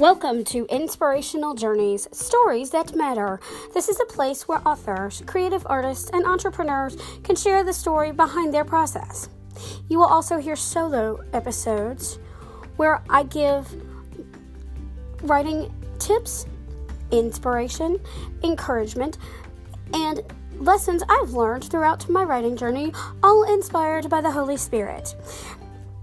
Welcome to Inspirational Journeys Stories That Matter. This is a place where authors, creative artists, and entrepreneurs can share the story behind their process. You will also hear solo episodes where I give writing tips, inspiration, encouragement, and lessons I've learned throughout my writing journey, all inspired by the Holy Spirit.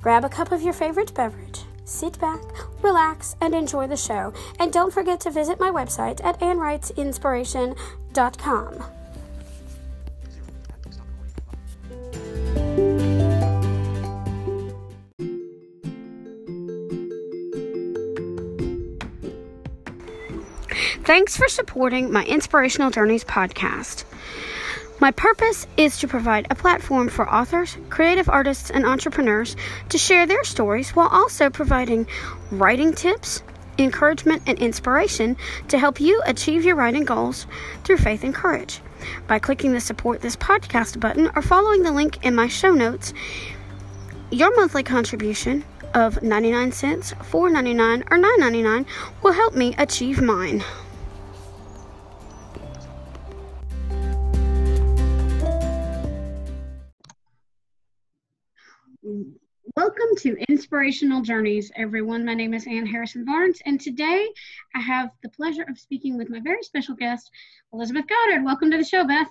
Grab a cup of your favorite beverage sit back, relax, and enjoy the show. And don't forget to visit my website at annwritesinspiration.com. Thanks for supporting my Inspirational Journeys podcast. My purpose is to provide a platform for authors, creative artists, and entrepreneurs to share their stories while also providing writing tips, encouragement, and inspiration to help you achieve your writing goals through faith and courage. By clicking the support this podcast button or following the link in my show notes, your monthly contribution of 99 cents, 4.99 or 9.99 will help me achieve mine. To Inspirational Journeys, everyone. My name is Ann Harrison Barnes, and today I have the pleasure of speaking with my very special guest, Elizabeth Goddard. Welcome to the show, Beth.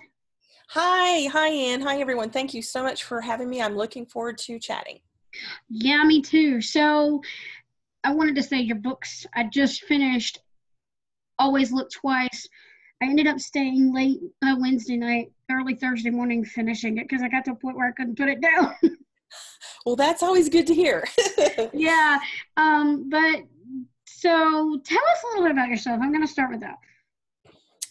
Hi, hi, Ann. Hi, everyone. Thank you so much for having me. I'm looking forward to chatting. Yeah, me too. So, I wanted to say your books, I just finished Always Look Twice. I ended up staying late uh, Wednesday night, early Thursday morning, finishing it because I got to a point where I couldn't put it down. Well, that's always good to hear. yeah. Um, but so tell us a little bit about yourself. I'm going to start with that.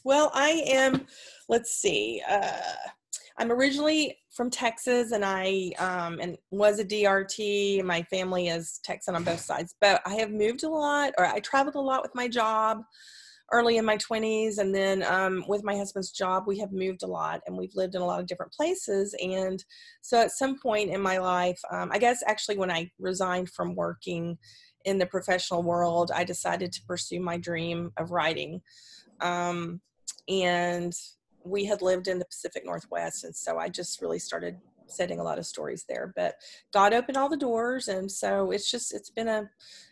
Well, I am, let's see, uh, I'm originally from Texas and I um, and was a DRT. My family is Texan on both sides, but I have moved a lot or I traveled a lot with my job early in my 20s and then um, with my husband's job we have moved a lot and we've lived in a lot of different places and so at some point in my life um, i guess actually when i resigned from working in the professional world i decided to pursue my dream of writing um, and we had lived in the pacific northwest and so i just really started setting a lot of stories there but god opened all the doors and so it's just it's been a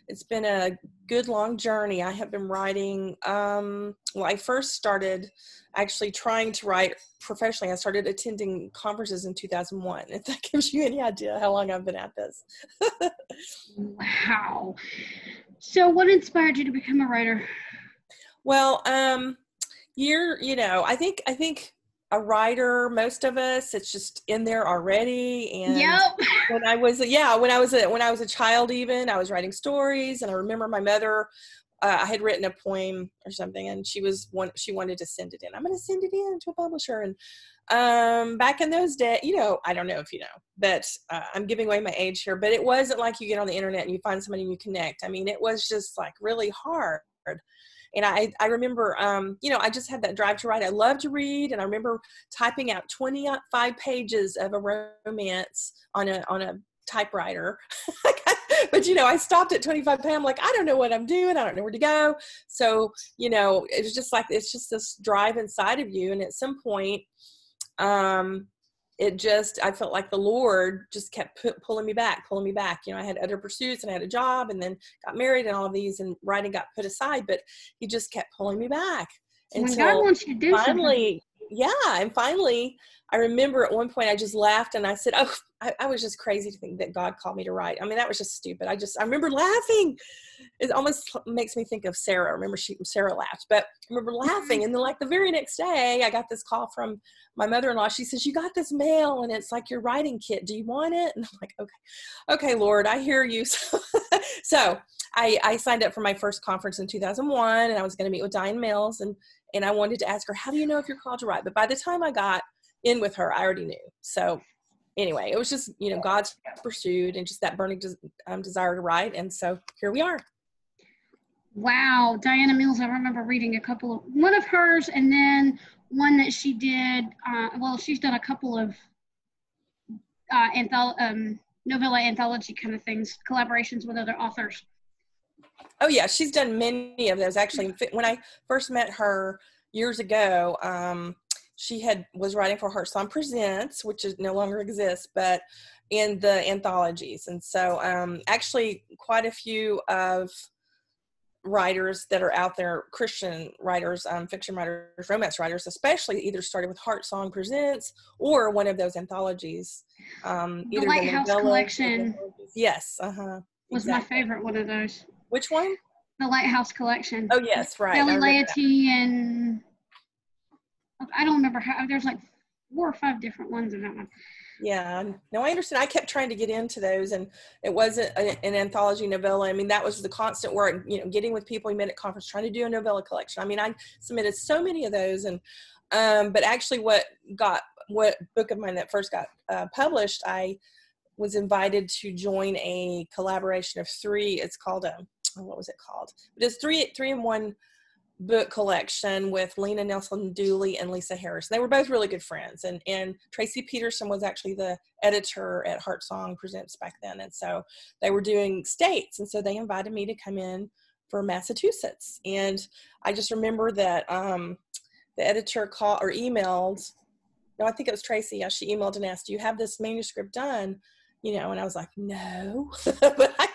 it's been a good long journey. I have been writing um well i first started actually trying to write professionally. I started attending conferences in 2001 if that gives you any idea how long i've been at this. Wow. So what inspired you to become a writer? Well um you're you know i think i think a writer most of us it's just in there already and yep. when i was yeah when i was a when i was a child even i was writing stories and i remember my mother uh, i had written a poem or something and she was one she wanted to send it in. I'm going to send it in to a publisher and um back in those days you know i don't know if you know but uh, i'm giving away my age here but it wasn't like you get on the internet and you find somebody and you connect. I mean it was just like really hard and I, I remember, um, you know, I just had that drive to write. I love to read, and I remember typing out 25 pages of a romance on a on a typewriter. but you know, I stopped at 25 pages. I'm like, I don't know what I'm doing. I don't know where to go. So, you know, it's just like it's just this drive inside of you. And at some point, um, it just i felt like the lord just kept pu- pulling me back pulling me back you know i had other pursuits and i had a job and then got married and all of these and writing got put aside but he just kept pulling me back until God wants you to do finally. Yeah and finally i remember at one point i just laughed and i said oh I, I was just crazy to think that god called me to write i mean that was just stupid i just i remember laughing it almost makes me think of Sarah. Remember, she Sarah laughed, but I remember mm-hmm. laughing. And then, like the very next day, I got this call from my mother-in-law. She says, "You got this mail, and it's like your writing kit. Do you want it?" And I'm like, "Okay, okay, Lord, I hear you." so I, I signed up for my first conference in 2001, and I was going to meet with DiAnn Mills, and and I wanted to ask her, "How do you know if you're called to write?" But by the time I got in with her, I already knew. So anyway, it was just you know God's pursued and just that burning des- um, desire to write, and so here we are. Wow, Diana Mills. I remember reading a couple of one of hers, and then one that she did. Uh, well, she's done a couple of uh, antholo- um, novella anthology kind of things, collaborations with other authors. Oh yeah, she's done many of those. Actually, when I first met her years ago, um, she had was writing for Heartsong Presents, which is no longer exists, but in the anthologies. And so, um, actually, quite a few of writers that are out there, Christian writers, um, fiction writers, romance writers, especially, either started with Heartsong Presents or one of those anthologies. Um, the Lighthouse the Collection. Yes, uh huh. Was exactly. my favorite one of those. Which one? The Lighthouse Collection. Oh yes, right. Kelly Laity and I don't remember how. There's like four or five different ones in that one. Yeah, no, I understand. I kept trying to get into those, and it wasn't a, an anthology novella. I mean, that was the constant work. You know, getting with people we met at conference, trying to do a novella collection. I mean, I submitted so many of those, and um, but actually, what got what book of mine that first got uh, published, I was invited to join a collaboration of three. It's called a what was it called? But it's three three in one book collection with Lena Nelson Dooley and Lisa Harris. They were both really good friends. And, and Tracie Peterson was actually the editor at Heartsong Presents back then. And so they were doing states. And so they invited me to come in for Massachusetts. And I just remember that um, the editor called or emailed, no, I think it was Tracie. Yeah, she emailed and asked, Do you have this manuscript done? you know, and I was like, no, but I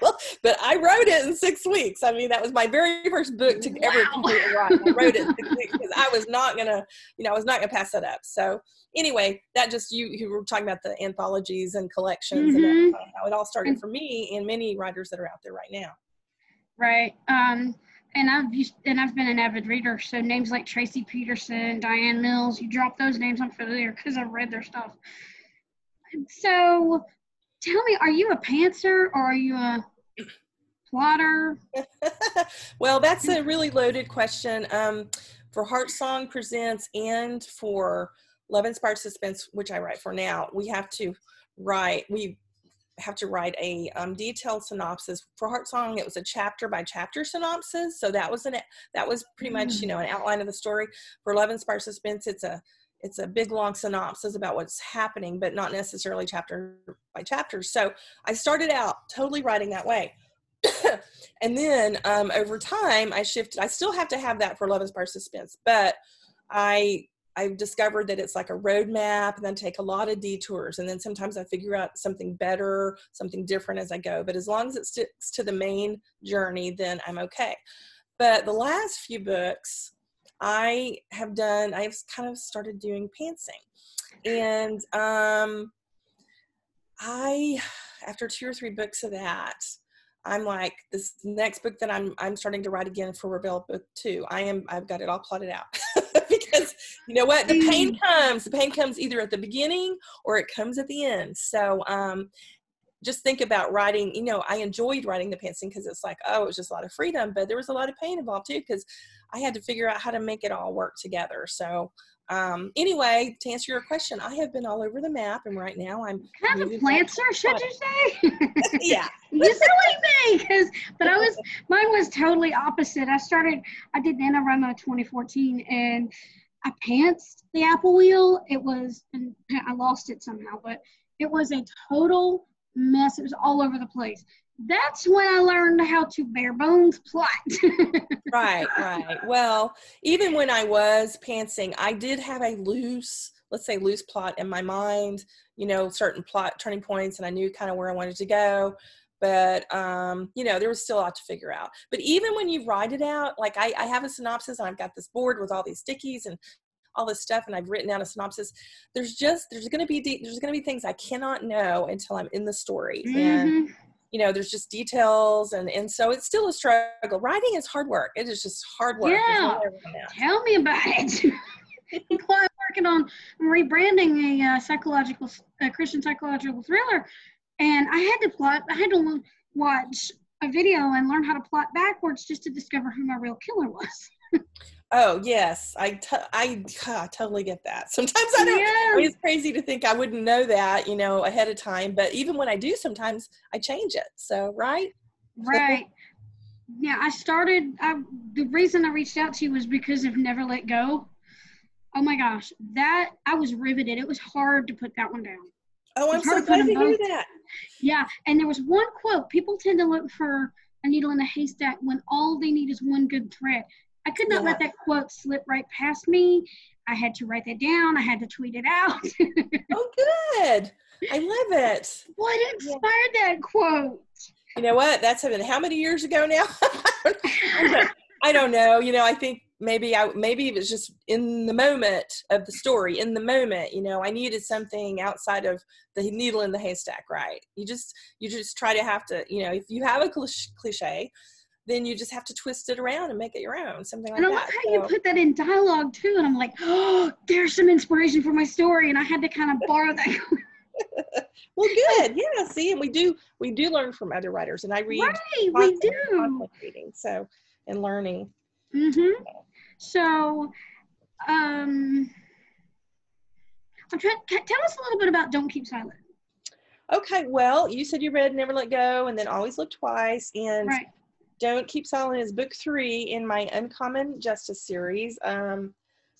but I wrote it in six weeks. I mean, that was my very first book to wow. ever completely write. I wrote it in six weeks because I was not gonna, you know, I was not gonna pass that up. So anyway, that just you you were talking about the anthologies and collections mm-hmm. and how it all started for me and many writers that are out there right now. Right. Um, and I've used, and I've been an avid reader, so names like Tracie Peterson, DiAnn Mills, you drop those names, I'm familiar because I've read their stuff. So tell me, are you a pantser or are you a plotter? well, that's a really loaded question. Um, for Heartsong Presents and for Love Inspired Suspense, which I write for now, we have to write, we have to write a um, detailed synopsis for Heartsong. It was a chapter by chapter synopsis, so that was an that was pretty much you mm. know an outline of the story. For Love Inspired Suspense, it's a it's a big long synopsis about what's happening, but not necessarily chapter by chapter. So I started out totally writing that way. and then um, over time, I shifted. I still have to have that for Love Inspired Suspense, but I I've discovered that it's like a roadmap and then take a lot of detours. And then sometimes I figure out something better, something different as I go. But as long as it sticks to the main journey, then I'm okay. But the last few books, I have done, I've kind of started doing pantsing. And um, I, after two or three books of that, I'm like this next book that I'm I'm starting to write again for Revell Book Two. I am I've got it all plotted out because you know what the pain mm. comes. The pain comes either at the beginning or it comes at the end. So um, just think about writing. You know, I enjoyed writing the pantsing because it's like oh, it was just a lot of freedom, but there was a lot of pain involved too because I had to figure out how to make it all work together. So um, anyway, to answer your question, I have been all over the map, and right now I'm kind of a planter, should you say? yeah, you silly me, because but I was mine was totally opposite. I started, I did NaNoWriMo 2014, and I pantsed the apple wheel. It was, and I lost it somehow, but it was a total mess. It was all over the place that's when I learned how to bare bones plot. right, right. Well, even when I was pantsing, I did have a loose, let's say loose plot in my mind, you know, certain plot turning points and I knew kind of where I wanted to go. But um, you know, there was still a lot to figure out. But even when you write it out, like I, I have a synopsis and I've got this board with all these stickies and all this stuff and I've written down a synopsis. There's just there's going to be de- there's going to be things I cannot know until I'm in the story. Mm-hmm. And you know there's just details and and so it's still a struggle writing is hard work it is just hard work yeah tell me about it i'm working on rebranding a uh, psychological a christian psychological thriller and i had to plot i had to watch a video and learn how to plot backwards just to discover who my real killer was Oh yes, I, t- I, I totally get that. Sometimes I don't. Yeah. It's crazy to think I wouldn't know that, you know, ahead of time. But even when I do, sometimes I change it. So right. Right. yeah, I started. I, the reason I reached out to you was because of Never Let Go. Oh my gosh, that I was riveted. It was hard to put that one down. Oh, I'm so glad to hear that. Yeah, and there was one quote. People tend to look for a needle in a haystack when all they need is one good thread. I could not Yeah. let that quote slip right past me. I had to write that down. I had to tweet it out. Oh, good. I love it. what inspired that quote? You know what? That's been how many years ago now? I don't know. You know, I think maybe I maybe it was just in the moment of the story. In the moment, you know, I needed something outside of the needle in the haystack. Right? You just you just try to have to. You know, if you have a cliche, then you just have to twist it around and make it your own. Something like that. And I that. love how you put that in dialogue too. And I'm like, oh, there's some inspiration for my story. And I had to kind of borrow that. well, good. Yeah. See, and we do we do learn from other writers, and I read. right, we do. reading. So and learning. Mm-hmm. So, um, I'm trying. Tell us a little bit about "Don't Keep Silent." Okay, well, you said you read Never Let Go and then Always Look Twice and Right. Don't Keep Silent is book three in my Uncommon Justice series um,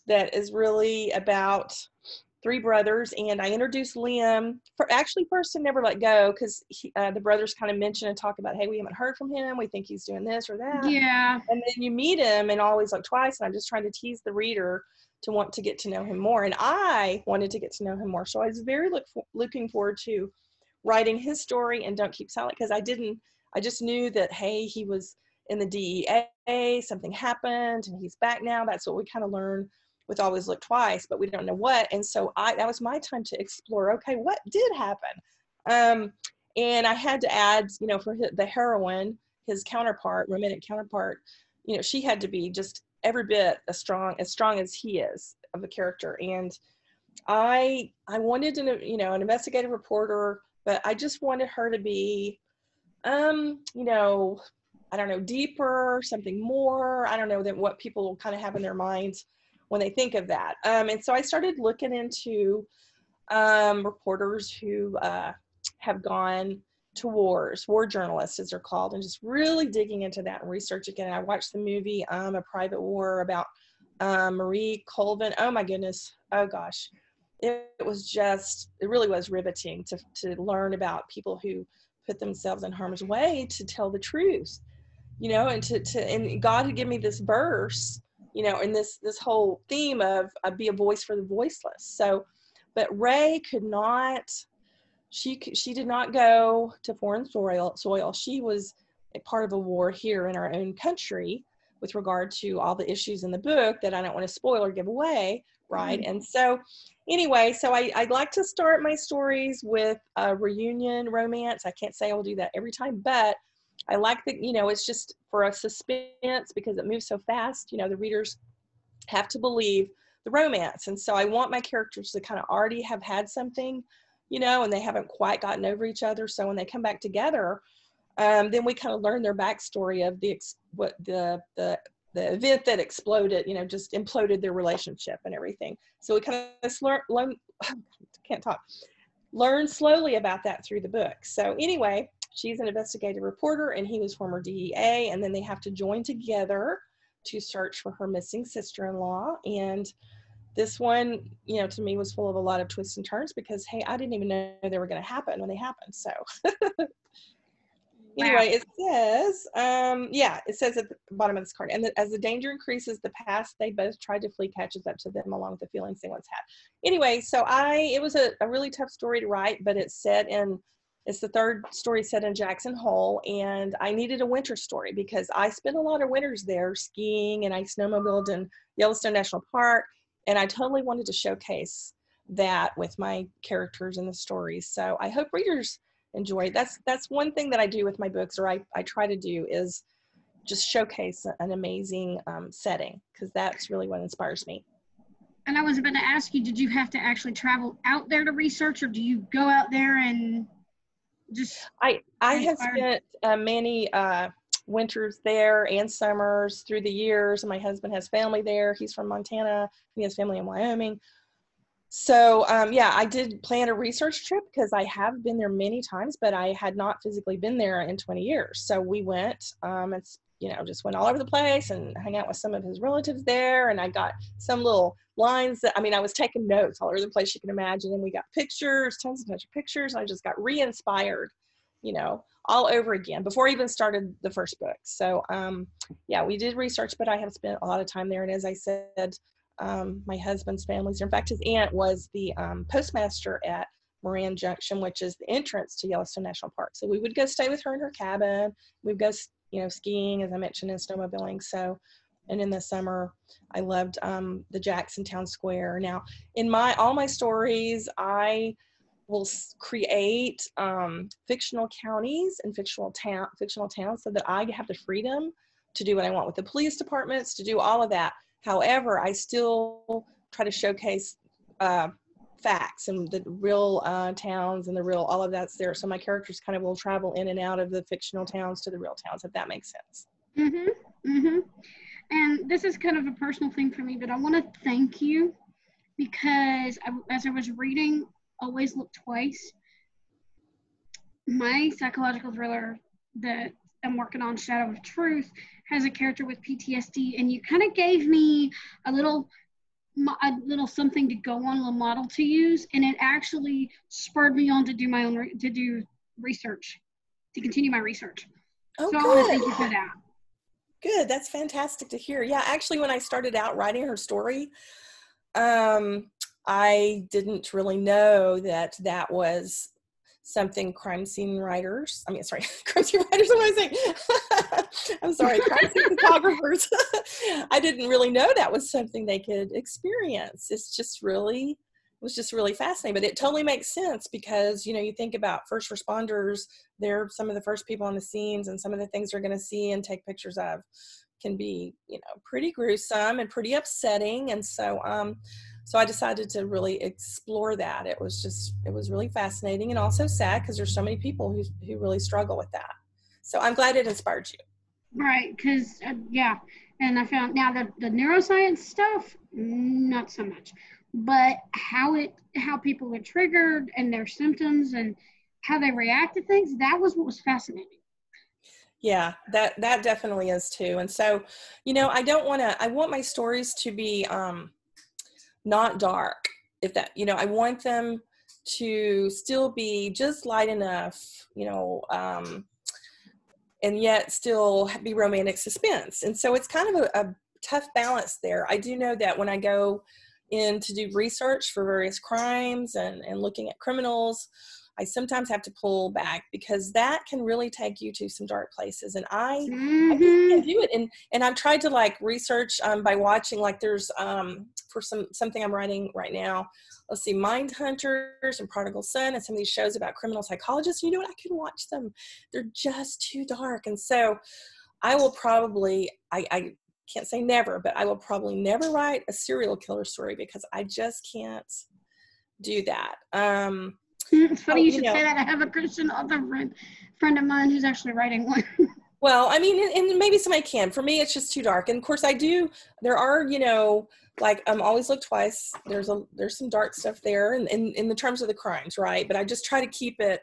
that is really about three brothers. And I introduced Liam for actually first to Never Let Go because uh, the brothers kind of mention and talk about, hey, we haven't heard from him. We think he's doing this or that. Yeah. And then you meet him and always look twice. And I'm just trying to tease the reader to want to get to know him more. And I wanted to get to know him more. So I was very look for, looking forward to writing his story and Don't Keep Silent because I didn't, I just knew that, hey, he was in the DEA, something happened and he's back now. That's what we kind of learn with Always Look Twice, but we don't know what. And so I, that was my time to explore, okay, what did happen? Um, and I had to add, you know, for the heroine, his counterpart, romantic counterpart, you know, she had to be just every bit as strong, as strong as he is of a character. And I, I wanted to, you know, an investigative reporter, but I just wanted her to be, um, you know, I don't know, deeper, something more, I don't know, than what people will kind of have in their minds when they think of that. Um, and so I started looking into um, reporters who uh, have gone to wars, war journalists as they're called, and just really digging into that and researching it. And I watched the movie um, A Private War about um, Marie Colvin. Oh my goodness. Oh gosh. It, it was just, it really was riveting to, to learn about people who put themselves in harm's way to tell the truth, you know, and to, to and God had given me this verse, you know, and this, this whole theme of uh, be a voice for the voiceless. So, but Ray could not, she, she did not go to foreign soil, soil. She was a part of a war here in our own country with regard to all the issues in the book that I don't want to spoil or give away, right? And so, anyway, so I, I like to start my stories with a reunion romance. I can't say I will do that every time, but I like that, you know, it's just for a suspense because it moves so fast. You know, the readers have to believe the romance. And so I want my characters to kind of already have had something, you know, and they haven't quite gotten over each other. So when they come back together, um, then we kind of learn their backstory of the what the the the event that exploded, you know, just imploded their relationship and everything. So we kind of learn, learn can't talk, learn slowly about that through the book. So anyway, she's an investigative reporter and he was former DEA, and then they have to join together to search for her missing sister-in-law. And this one, you know, to me was full of a lot of twists and turns because hey, I didn't even know they were going to happen when they happened. So anyway, it says, um, yeah, it says at the bottom of this card, and that as the danger increases, the past they both tried to flee catches up to them along with the feelings they once had. Anyway, so I, it was a, a really tough story to write, but it's set in, it's the third story set in Jackson Hole, and I needed a winter story because I spent a lot of winters there skiing, and I snowmobiled in Yellowstone National Park, and I totally wanted to showcase that with my characters in the stories. So I hope readers enjoy. That's that's one thing that I do with my books, or I, I try to do is just showcase an amazing um, setting because that's really what inspires me. And I was about to ask you, did you have to actually travel out there to research, or do you go out there and just? I I have spent uh, many uh, winters there and summers through the years. And my husband has family there. He's from Montana. He has family in Wyoming. So um, yeah, I did plan a research trip because I have been there many times, but I had not physically been there in 20 years. So we went. Um, it's you know just went all over the place and hung out with some of his relatives there, and I got some little lines that I mean I was taking notes all over the place you can imagine, and we got pictures, tons and tons of pictures. And I just got re-inspired you know, all over again before I even started the first book. So, um, yeah, we did research, but I have spent a lot of time there. And as I said, um, my husband's family's, in fact, his aunt was the um, postmaster at Moran Junction, which is the entrance to Yellowstone National Park. So we would go stay with her in her cabin. We'd go, you know, skiing, as I mentioned, and snowmobiling. So, and in the summer, I loved um, the Jackson Town Square. Now, in my all my stories, I will create um, fictional counties and fictional town fictional towns so that I have the freedom to do what I want with the police departments, to do all of that. However, I still try to showcase uh, facts and the real uh, towns and the real all of that's there. So my characters kind of will travel in and out of the fictional towns to the real towns, if that makes sense. Mhm. Mhm. And this is kind of a personal thing for me, but I want to thank you because I, as I was reading, always look twice. My psychological thriller that I'm working on, Shadow of Truth, has a character with PTSD, and you kind of gave me a little a little something to go on, a little model to use, and it actually spurred me on to do my own re- to do research, to continue my research. Oh, so good. I want to thank you for that. Good. That's fantastic to hear. Yeah, actually, when I started out writing her story, um, I didn't really know that that was something crime scene writers i mean sorry crime scene writers what am i saying? I'm sorry crime scene photographers. I didn't really know that was something they could experience. It's just really it was just really fascinating but it totally makes sense because you know you think about first responders they're some of the first people on the scenes and some of the things they're going to see and take pictures of can be you know pretty gruesome and pretty upsetting and so um so i decided to really explore that it was just it was really fascinating and also sad because there's so many people who, who really struggle with that so i'm glad it inspired you Right, because uh, yeah, and I found now the the neuroscience stuff, not so much, but how it how people get triggered and their symptoms and how they react to things. That was what was fascinating. yeah that that definitely is too and so you know i don't want to i want my stories to be um not dark if that you know i want them to still be just light enough you know um and yet still be romantic suspense and so it's kind of a, a tough balance there i do know that when i go in to do research for various crimes and, and looking at criminals i sometimes have to pull back because that can really take you to some dark places and i I just Mhm. can't do it. And and I've tried to like research um, by watching like there's um, for some something I'm writing right now. Let's see, Mind Hunters and Prodigal Son and some of these shows about criminal psychologists. You know what? I can watch them. They're just too dark. And so I will probably I, I can't say never, but I will probably never write a serial killer story because I just can't do that. Um, It's funny Oh, you you should know. say that. I have a Christian author friend, friend of mine who's actually writing one. Well, I mean, and- and maybe somebody can. For me, it's just too dark. And of course, I do. There are, you know, like um, always look twice. There's a there's some dark stuff there, in, in in the terms of the crimes, right? But I just try to keep it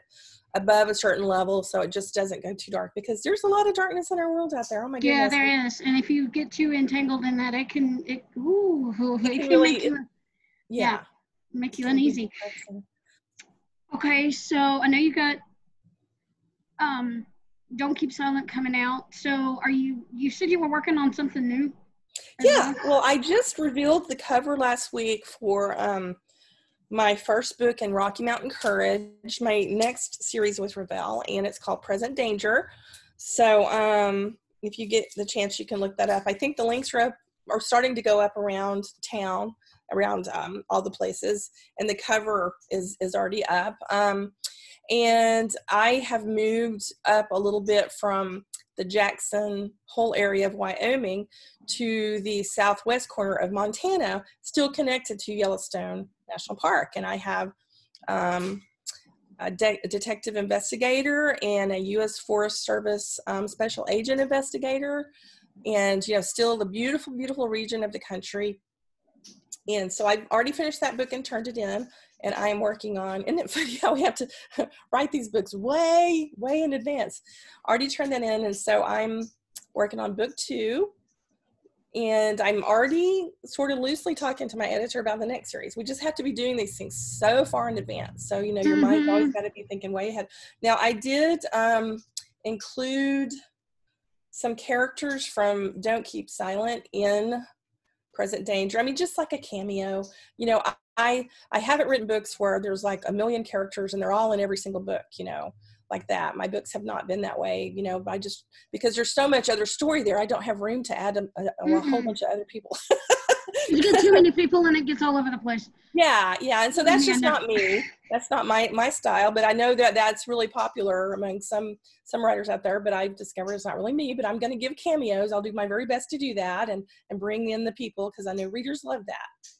above a certain level so it just doesn't go too dark because there's a lot of darkness in our world out there. Oh my yeah, goodness! there is. And if you get too entangled in that, it can it ooh, it can can really- make you yeah. make you uneasy. Okay, so I know you got um Don't Keep Silent coming out. So are you you said you were working on something new? Yeah, well? I just revealed the cover last week for um, my first book in Rocky Mountain Courage. My next series with Revell, and it's called Present Danger. So um, if you get the chance, you can look that up. I think the links are up, are starting to go up around town, around um, all the places, and the cover is is already up. Um, and I have moved up a little bit from the Jackson Hole area of Wyoming to the southwest corner of Montana, still connected to Yellowstone National Park. And I have um, a, de- a detective investigator and a U.S. Forest Service um, special agent investigator, and you know, still the beautiful, beautiful region of the country. And so I've already finished that book and turned it in, and I am working on. And it's funny how we have to write these books way, way in advance. Already turned that in, and so I'm working on book two and I'm already sort of loosely talking to my editor about the next series. We just have to be doing these things so far in advance. So, you know, your mm-hmm. mind's always got to be thinking way ahead. Now, I did um, include some characters from Don't Keep Silent in Present Danger. I mean, just like a cameo. You know, I I I haven't written books where there's like a million characters and they're all in every single book. You know, like that. My books have not been that way, you know, I just, because there's so much other story there, I don't have room to add a, a, mm-hmm. a whole bunch of other people. you get too many people and it gets all over the place. Yeah, yeah. And so that's just not me. That's not my, my style, but I know that that's really popular among some, some writers out there, but I've discovered it's not really me, but I'm going to give cameos. I'll do my very best to do that and, and bring in the people because I know readers love that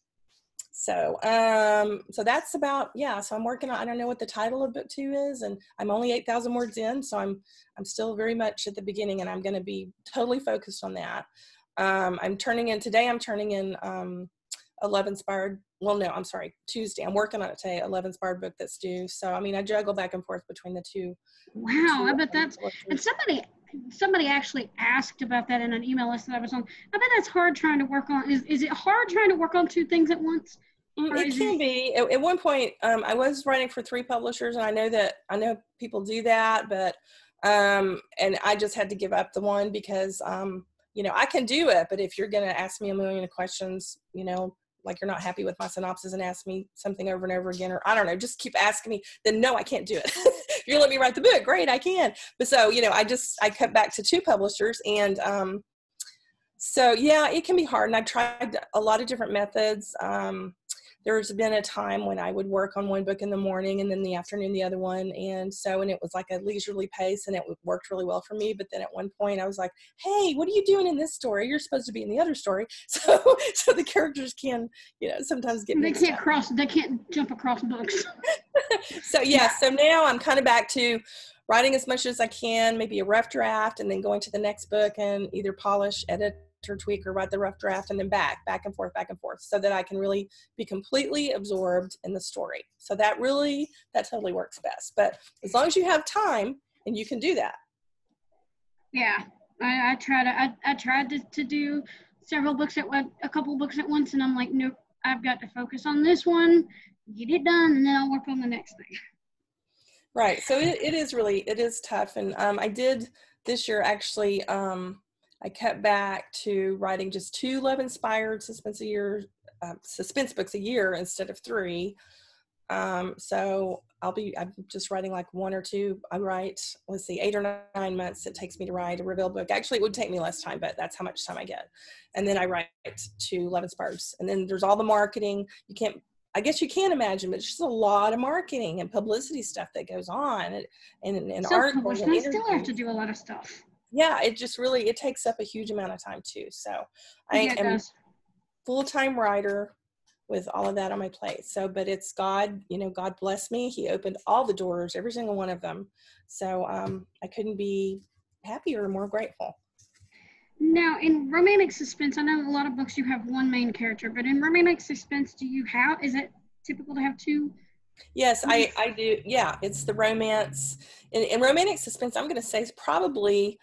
so um so that's about yeah so i'm working on i don't know what the title of book two is and i'm only 8000 words in so i'm i'm still very much at the beginning and i'm going to be totally focused on that. Um i'm turning in today i'm turning in um a love inspired well no i'm sorry tuesday i'm working on it today a love inspired book that's due. So i mean i juggle back and forth between the two wow two, i bet that's and somebody somebody actually asked about that in an email list that I was on. I bet that's hard trying to work on. Is is it hard trying to work on two things at once? It can it... be. At, at, one point, um, I was writing for three publishers, and I know that I know people do that, but um, and I just had to give up the one because um, you know I can do it, but if you're going to ask me a million questions, you know, like you're not happy with my synopsis and ask me something over and over again, or I don't know, just keep asking me, then no, I can't do it. you let me write the book, great, I can. But so you know, I just I cut back to two publishers, and um, so yeah, it can be hard, and I've tried a lot of different methods. Um, there's been a time when I would work on one book in the morning and then the afternoon the other one. And so, and it was like a leisurely pace and it worked really well for me. But then at one point I was like, hey, what are you doing in this story? You're supposed to be in the other story. So, so the characters can, you know, sometimes get They can't cross, they can't jump across books. so, yeah, so now I'm kind of back to writing as much as I can, maybe a rough draft, and then going to the next book and either polish, edit, or tweak or write the rough draft and then back, back and forth, back and forth, so that I can really be completely absorbed in the story. So that really, that totally works best. But as long as you have time and you can do that. Yeah, I, I try to, I, I tried to, to do several books at one, a couple books at once, and I'm like, nope, I've got to focus on this one, get it done, and then I'll work on the next thing. Right. So it, it is really, it is tough. And um, I did this year actually, um, I cut back to writing just two love inspired suspense a year, uh, suspense books a year instead of three. Um, so I'll be, I'm just writing like one or two. I write, let's see, eight or nine months it takes me to write a Revell book. Actually, it would take me less time, but that's how much time I get. And then I write two love inspired. And then there's all the marketing. You can't, I guess you can not imagine, but it's just a lot of marketing and publicity stuff that goes on and, and, and art. I still have to do a lot of stuff yeah, it just really it takes up a huge amount of time too. So I yeah, am full time writer with all of that on my plate. So, but it's God, you know, God bless me. He opened all the doors, every single one of them. So um, I couldn't be happier or more grateful. Now, in romantic suspense, I know a lot of books you have one main character, but in romantic suspense, do you have? Is it typical to have two Yes, I, I do. Yeah, it's the romance. In, in romantic suspense, I'm going to say is probably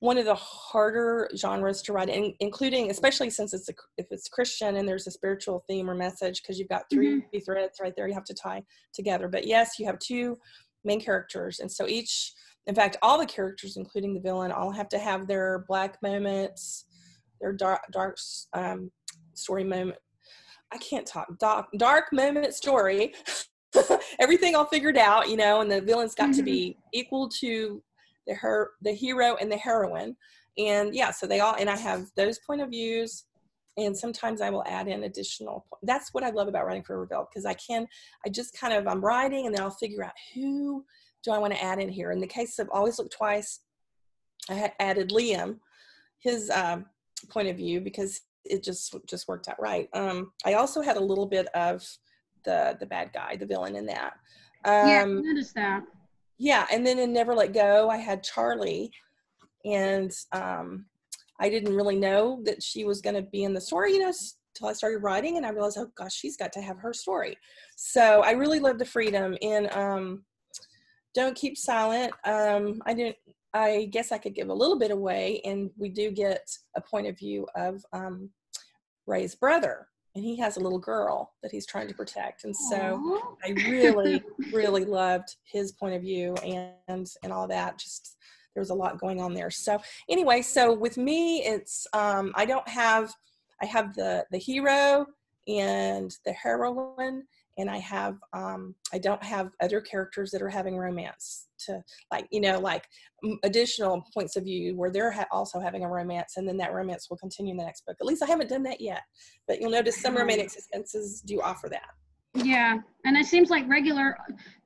one of the harder genres to write, in, including especially since it's a, if it's Christian and there's a spiritual theme or message, because you've got 3 mm-hmm. threads right there you have to tie together. But yes, you have two main characters, and so each, in fact, all the characters, including the villain, all have to have their black moments, their dark, dark um, story moment. I can't talk. Dark, dark moment story everything all figured out, you know, and the villain's got mm-hmm. to be equal to the her the hero and the heroine. And yeah, so they all and I have those point of views and sometimes I will add in additional that's what I love about writing for Revell because I can I just kind of I'm writing and then I'll figure out who do I want to add in here. In the case of Always Look Twice, I had added Liam, his um, point of view because it just just worked out right. Um, I also had a little bit of the the bad guy, the villain in that. Um, yeah, I noticed that. Yeah, and then in Never Let Go, I had Charlie, and um, I didn't really know that she was going to be in the story, you know, until I started writing, and I realized, oh gosh, she's got to have her story. So I really love the freedom in um, Don't Keep Silent. Um, I didn't. I guess I could give a little bit away, and we do get a point of view of um, Ray's brother, and he has a little girl that he's trying to protect. And so Aww. I really, really loved his point of view and and all that. Just there was a lot going on there. So anyway, so with me, it's um, I don't have I have the the hero and the heroine and i have um i don't have other characters that are having romance to like you know like additional points of view where they're ha- also having a romance and then that romance will continue in the next book at least i haven't done that yet but you'll notice some romantic suspenses do offer that Yeah, and it seems like regular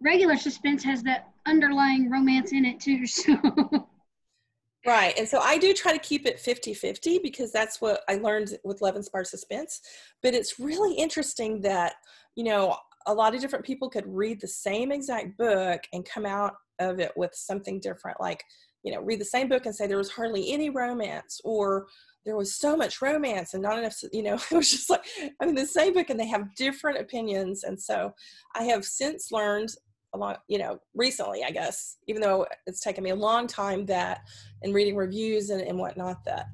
regular suspense has that underlying romance in it too. So Right. And so I do try to keep it 50 50 because that's what I learned with Love and Inspired Suspense. But it's really interesting that, you know, a lot of different people could read the same exact book and come out of it with something different. Like, you know, read the same book and say there was hardly any romance or there was so much romance and not enough, you know, it was just like, I mean, the same book and they have different opinions. And so I have since learned a lot, you know, recently, I guess, even though it's taken me a long time that and reading reviews and, and whatnot that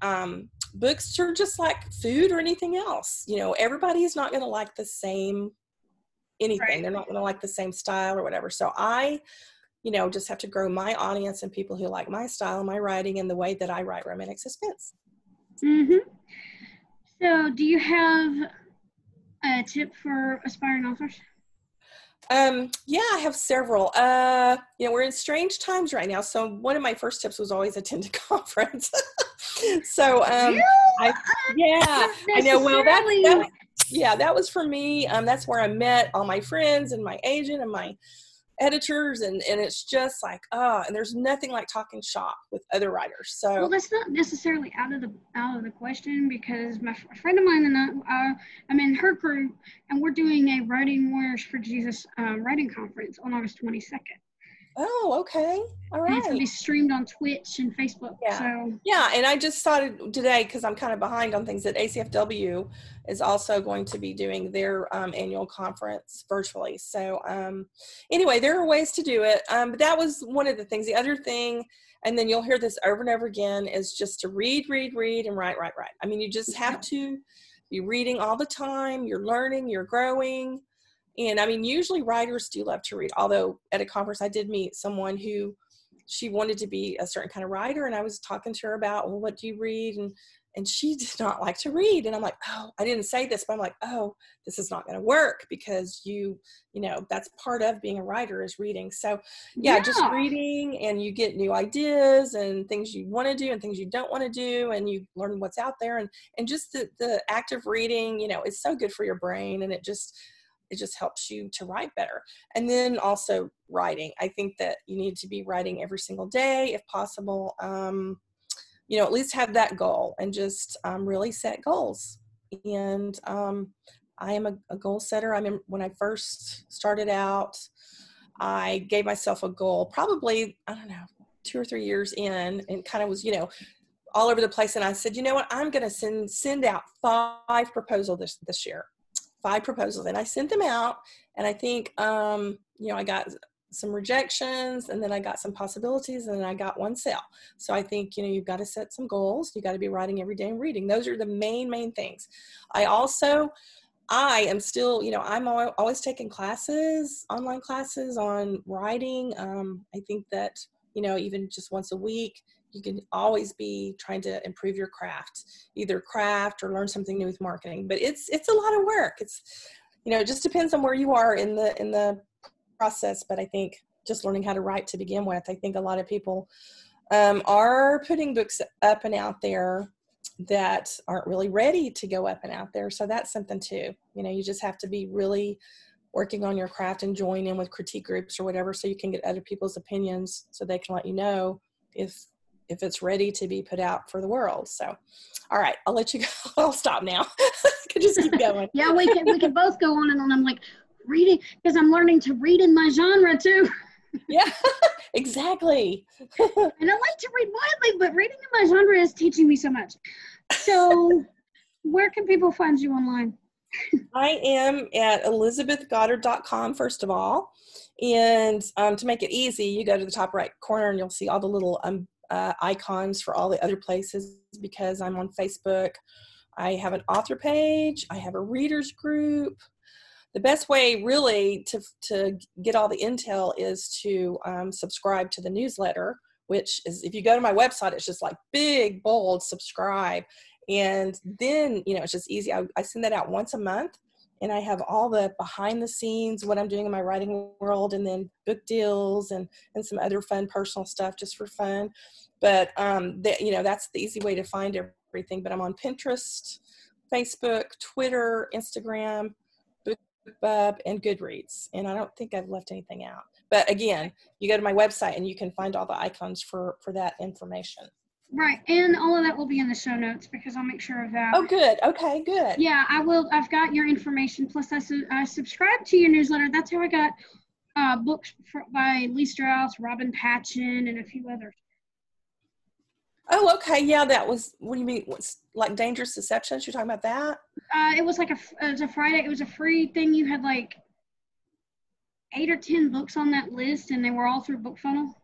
um, books are just like food or anything else. You know, everybody is not going to like the same anything. Right. They're not going to like the same style or whatever. So I, you know, just have to grow my audience and people who like my style, my writing, and the way that I write romantic suspense. hmm So do you have a tip for aspiring authors? Um, yeah, I have several. Uh, you know, we're in strange times right now. So one of my first tips was always attend a conference. So um, I, yeah, I know. Well, that, that yeah, that was for me. Um, that's where I met all my friends and my agent and my editors, and and it's just like ah, and there's nothing like talking shop with other writers. So Well, that's not necessarily out of the out of the question because my a friend of mine and I, uh, I'm in her group, and we're doing a Writing Warriors for Jesus um, writing conference on August 22nd. Oh, okay, All right. And it's gonna be streamed on Twitch and Facebook. Yeah. So Yeah, and I just started today because I'm kind of behind on things that ACFW is also going to be doing their um, annual conference virtually. So um, anyway, there are ways to do it. Um, but that was one of the things. The other thing, and then you'll hear this over and over again, is just to read, read, read, and write, write, write. I mean, you just have to be reading all the time. You're learning, you're growing. And I mean, usually writers do love to read. Although at a conference, I did meet someone who she wanted to be a certain kind of writer and i was talking to her about well what do you read and and she did not like to read and i'm like oh i didn't say this but i'm like oh this is not going to work because you you know that's part of being a writer is reading so yeah, just reading and you get new ideas and things you want to do and things you don't want to do and you learn what's out there and and just the the act of reading you know is so good for your brain and it just it just helps you to write better. And then also writing i think that you need to be writing every single day if possible um, you know at least have that goal and just um, really set goals. And um, i am a, a goal setter. I mean when i first started out i gave myself a goal probably i don't know two or three years in and kind of was you know all over the place. And i said you know what? I'm going to send send out five proposals this this year five proposals and i sent them out and i think um you know i got some rejections and then i got some possibilities and then i got one sale. So i think you know you've got to set some goals you got to be writing every day and reading. Those are the main main things. I also i am still you know i'm always taking classes online classes on writing. Um, i think that you know even just once a week you can always be trying to improve your craft either craft or learn something new with marketing but it's it's a lot of work. It's you know it just depends on where you are in the in the process but i think just learning how to write to begin with i think a lot of people um, are putting books up and out there that aren't really ready to go up and out there. So that's something too. You know you just have to be really working on your craft and join in with critique groups or whatever so you can get other people's opinions so they can let you know if if it's ready to be put out for the world so all right i'll let you go i'll stop now i could just keep going yeah, we can we can both go on and on. I'm like reading because I'm learning to read in my genre too. yeah exactly And I like to read widely, but reading in my genre is teaching me so much. So, where can people find you online? I am at elizabethgoddard.com, first of all. And um, to make it easy, you go to the top right corner and you'll see all the little um, uh, icons for all the other places because I'm on Facebook. I have an author page, I have a readers group. The best way, really, to, to get all the intel is to um, subscribe to the newsletter, which is, if you go to my website, it's just like big, bold subscribe. And then, you know, it's just easy. I, I send that out once a month and I have all the behind the scenes, what I'm doing in my writing world, and then book deals and and some other fun personal stuff just for fun. But um, that you know that's the easy way to find everything. But I'm on Pinterest, Facebook, Twitter, Instagram, BookBub, and Goodreads, and I don't think I've left anything out. But again, you go to my website and you can find all the icons for for that information. Right, and all of that will be in the show notes because I'll make sure of that. Oh, good. Okay, good. Yeah, I will. I've got your information. Plus, I, su- I subscribe to your newsletter. That's how I got uh, books for, by Lee Strauss, Robin Patchen, and a few others. Oh, okay. Yeah, that was. What do you mean? What's like dangerous deceptions? You're talking about that? Uh, it was like a. It was a Friday. It was a free thing. You had like eight or ten books on that list, and they were all through BookFunnel.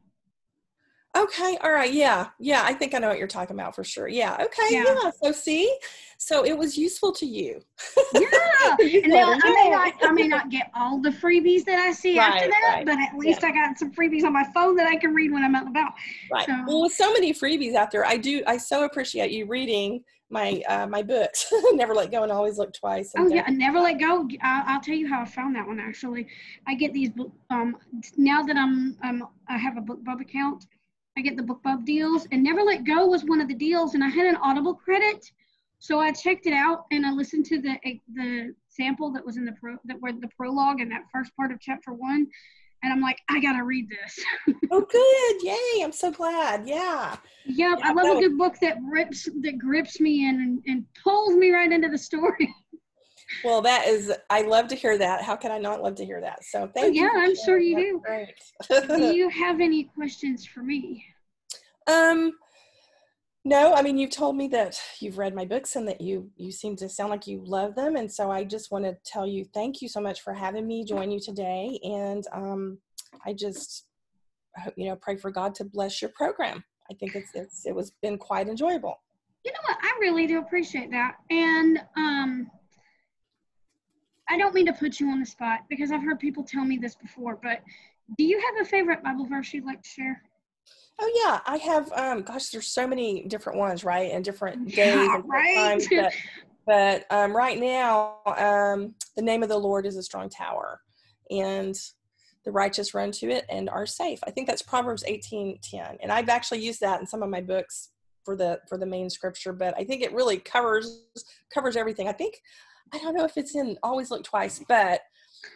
Okay, all right, yeah, yeah. I think I know what you're talking about for sure. Yeah, okay, yeah. yeah. So see, so it was useful to you. Yeah, and now, I may not, I may not get all the freebies that I see right, after that, right. but at least yeah. I got some freebies on my phone that I can read when I'm out and about. Right. So, well, with so many freebies out there, I do. I so appreciate you reading my uh, my books. never let go and always look twice. Oh yeah, never let go. I'll, I'll, tell you how I found that one. Actually, I get these um now that I'm um I have a BookBub account. I get the BookBub deals, and Never Let Go was one of the deals, and I had an Audible credit, so I checked it out and I listened to the the sample that was in the pro that were the prologue and that first part of chapter one, and I'm like, I gotta read this. oh, good! Yay! I'm so glad. Yeah. Yep, yeah, I love a good book that rips that grips me in and, and pulls me right into the story. Well, that is, I love to hear that. How can I not love to hear that? So thank oh, you. Yeah, I'm sure you do. Great. do you have any questions for me? Um, no, I mean you've told me that you've read my books and that you you seem to sound like you love them, and so I just want to tell you thank you so much for having me join you today, and um, I just you know pray for God to bless your program. I think it's it's it was been quite enjoyable. You know what? I really do appreciate that, and um, I don't mean to put you on the spot because I've heard people tell me this before, but do you have a favorite Bible verse you'd like to share? Oh yeah, I have. Um, gosh, there's so many different ones, right? And different days yeah, and right? times. But, but um, right now, um, the name of the Lord is a strong tower, and the righteous run to it and are safe. I think that's Proverbs 18:10, and I've actually used that in some of my books for the for the main scripture. But I think it really covers covers everything. I think I don't know if it's in always look twice, but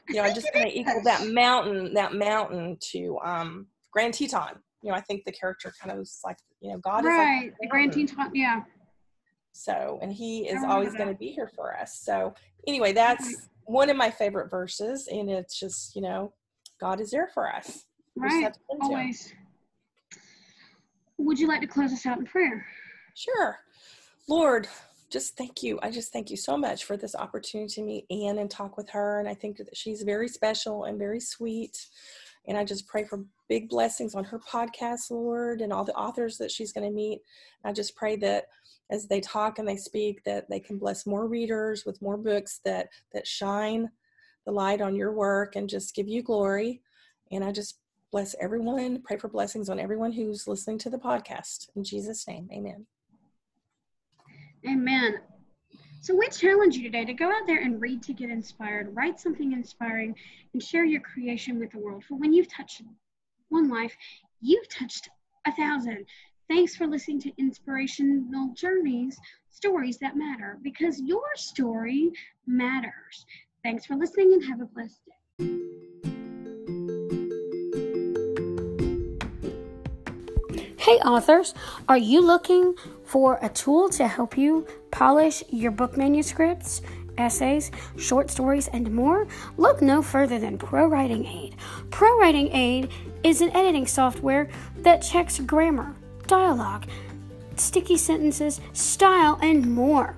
you know, I just kind of equal that mountain, that mountain to um, Grand Teton. You know, I think the character kind of was like, you know, God right. is like the Grand Teton, yeah. So, and He is always going to be here for us. So, anyway, that's one of my favorite verses, and it's just, you know, God is there for us. Right, always. Would you like to close us out in prayer? Sure. Lord, just thank you. I just thank you so much for this opportunity to meet Ann and talk with her. And I think that she's very special and very sweet. And I just pray for big blessings on her podcast, Lord, and all the authors that she's going to meet. I just pray that as they talk and they speak, that they can bless more readers with more books that that shine the light on your work and just give you glory. And I just bless everyone. Pray for blessings on everyone who's listening to the podcast. In Jesus' name, Amen. Amen. So we challenge you today to go out there and read to get inspired, write something inspiring, and share your creation with the world. For when you've touched one life, you've touched a thousand. Thanks for listening to Inspirational Journeys, Stories That Matter, because your story matters. Thanks for listening and have a blessed day. Hey, authors, are you looking for a tool to help you polish your book manuscripts, essays, short stories, and more? Look no further than ProWritingAid. Pro Writing Aid is an editing software that checks grammar, dialogue, sticky sentences, style, and more.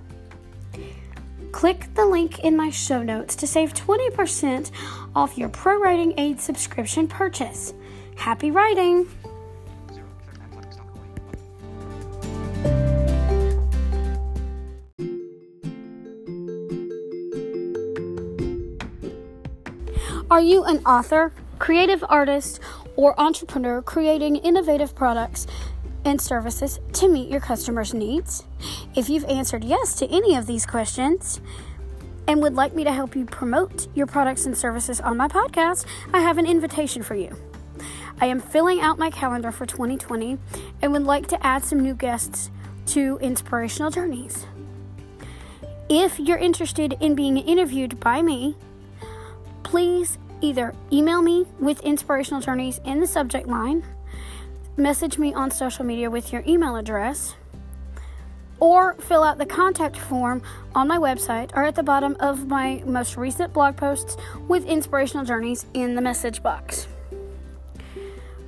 Click the link in my show notes to save 20% off your ProWritingAid subscription purchase. Happy writing! Are you an author, creative artist, or entrepreneur creating innovative products and services to meet your customers' needs? If you've answered yes to any of these questions and would like me to help you promote your products and services on my podcast, I have an invitation for you. I am filling out my calendar for 2020 and would like to add some new guests to Inspirational Journeys. If you're interested in being interviewed by me, please either email me with inspirational journeys in the subject line, message me on social media with your email address, or fill out the contact form on my website or at the bottom of my most recent blog posts with inspirational journeys in the message box.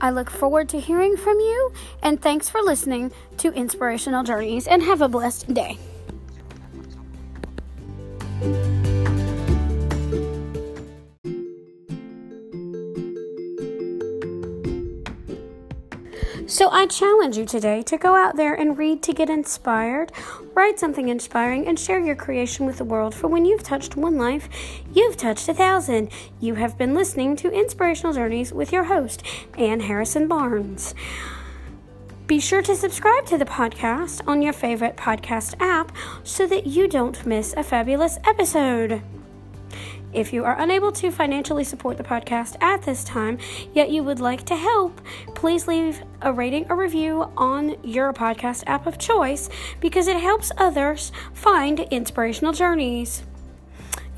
I look forward to hearing from you, and thanks for listening to Inspirational Journeys, and have a blessed day. So I challenge you today to go out there and read to get inspired, write something inspiring, and share your creation with the world. For when you've touched one life, you've touched a thousand. You have been listening to Inspirational Journeys with your host, Ann Harrison Barnes. Be sure to subscribe to the podcast on your favorite podcast app so that you don't miss a fabulous episode. If you are unable to financially support the podcast at this time, yet you would like to help, please leave a rating or review on your podcast app of choice because it helps others find inspirational journeys.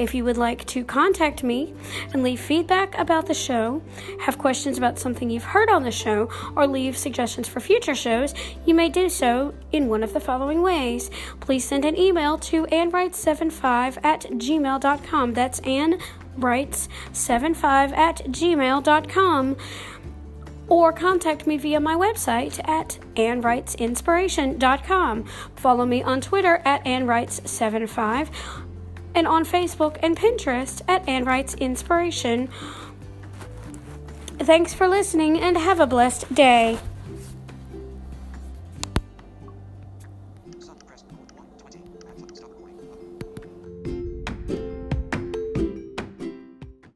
If you would like to contact me and leave feedback about the show, have questions about something you've heard on the show, or leave suggestions for future shows, you may do so in one of the following ways. Please send an email to annwrites75 at gmail.com. That's annwrites75 at gmail.com or contact me via my website at annwritesinspiration.com. Follow me on Twitter at annwrites75 and on Facebook and Pinterest at Ann Writes Inspiration. Thanks for listening and have a blessed day.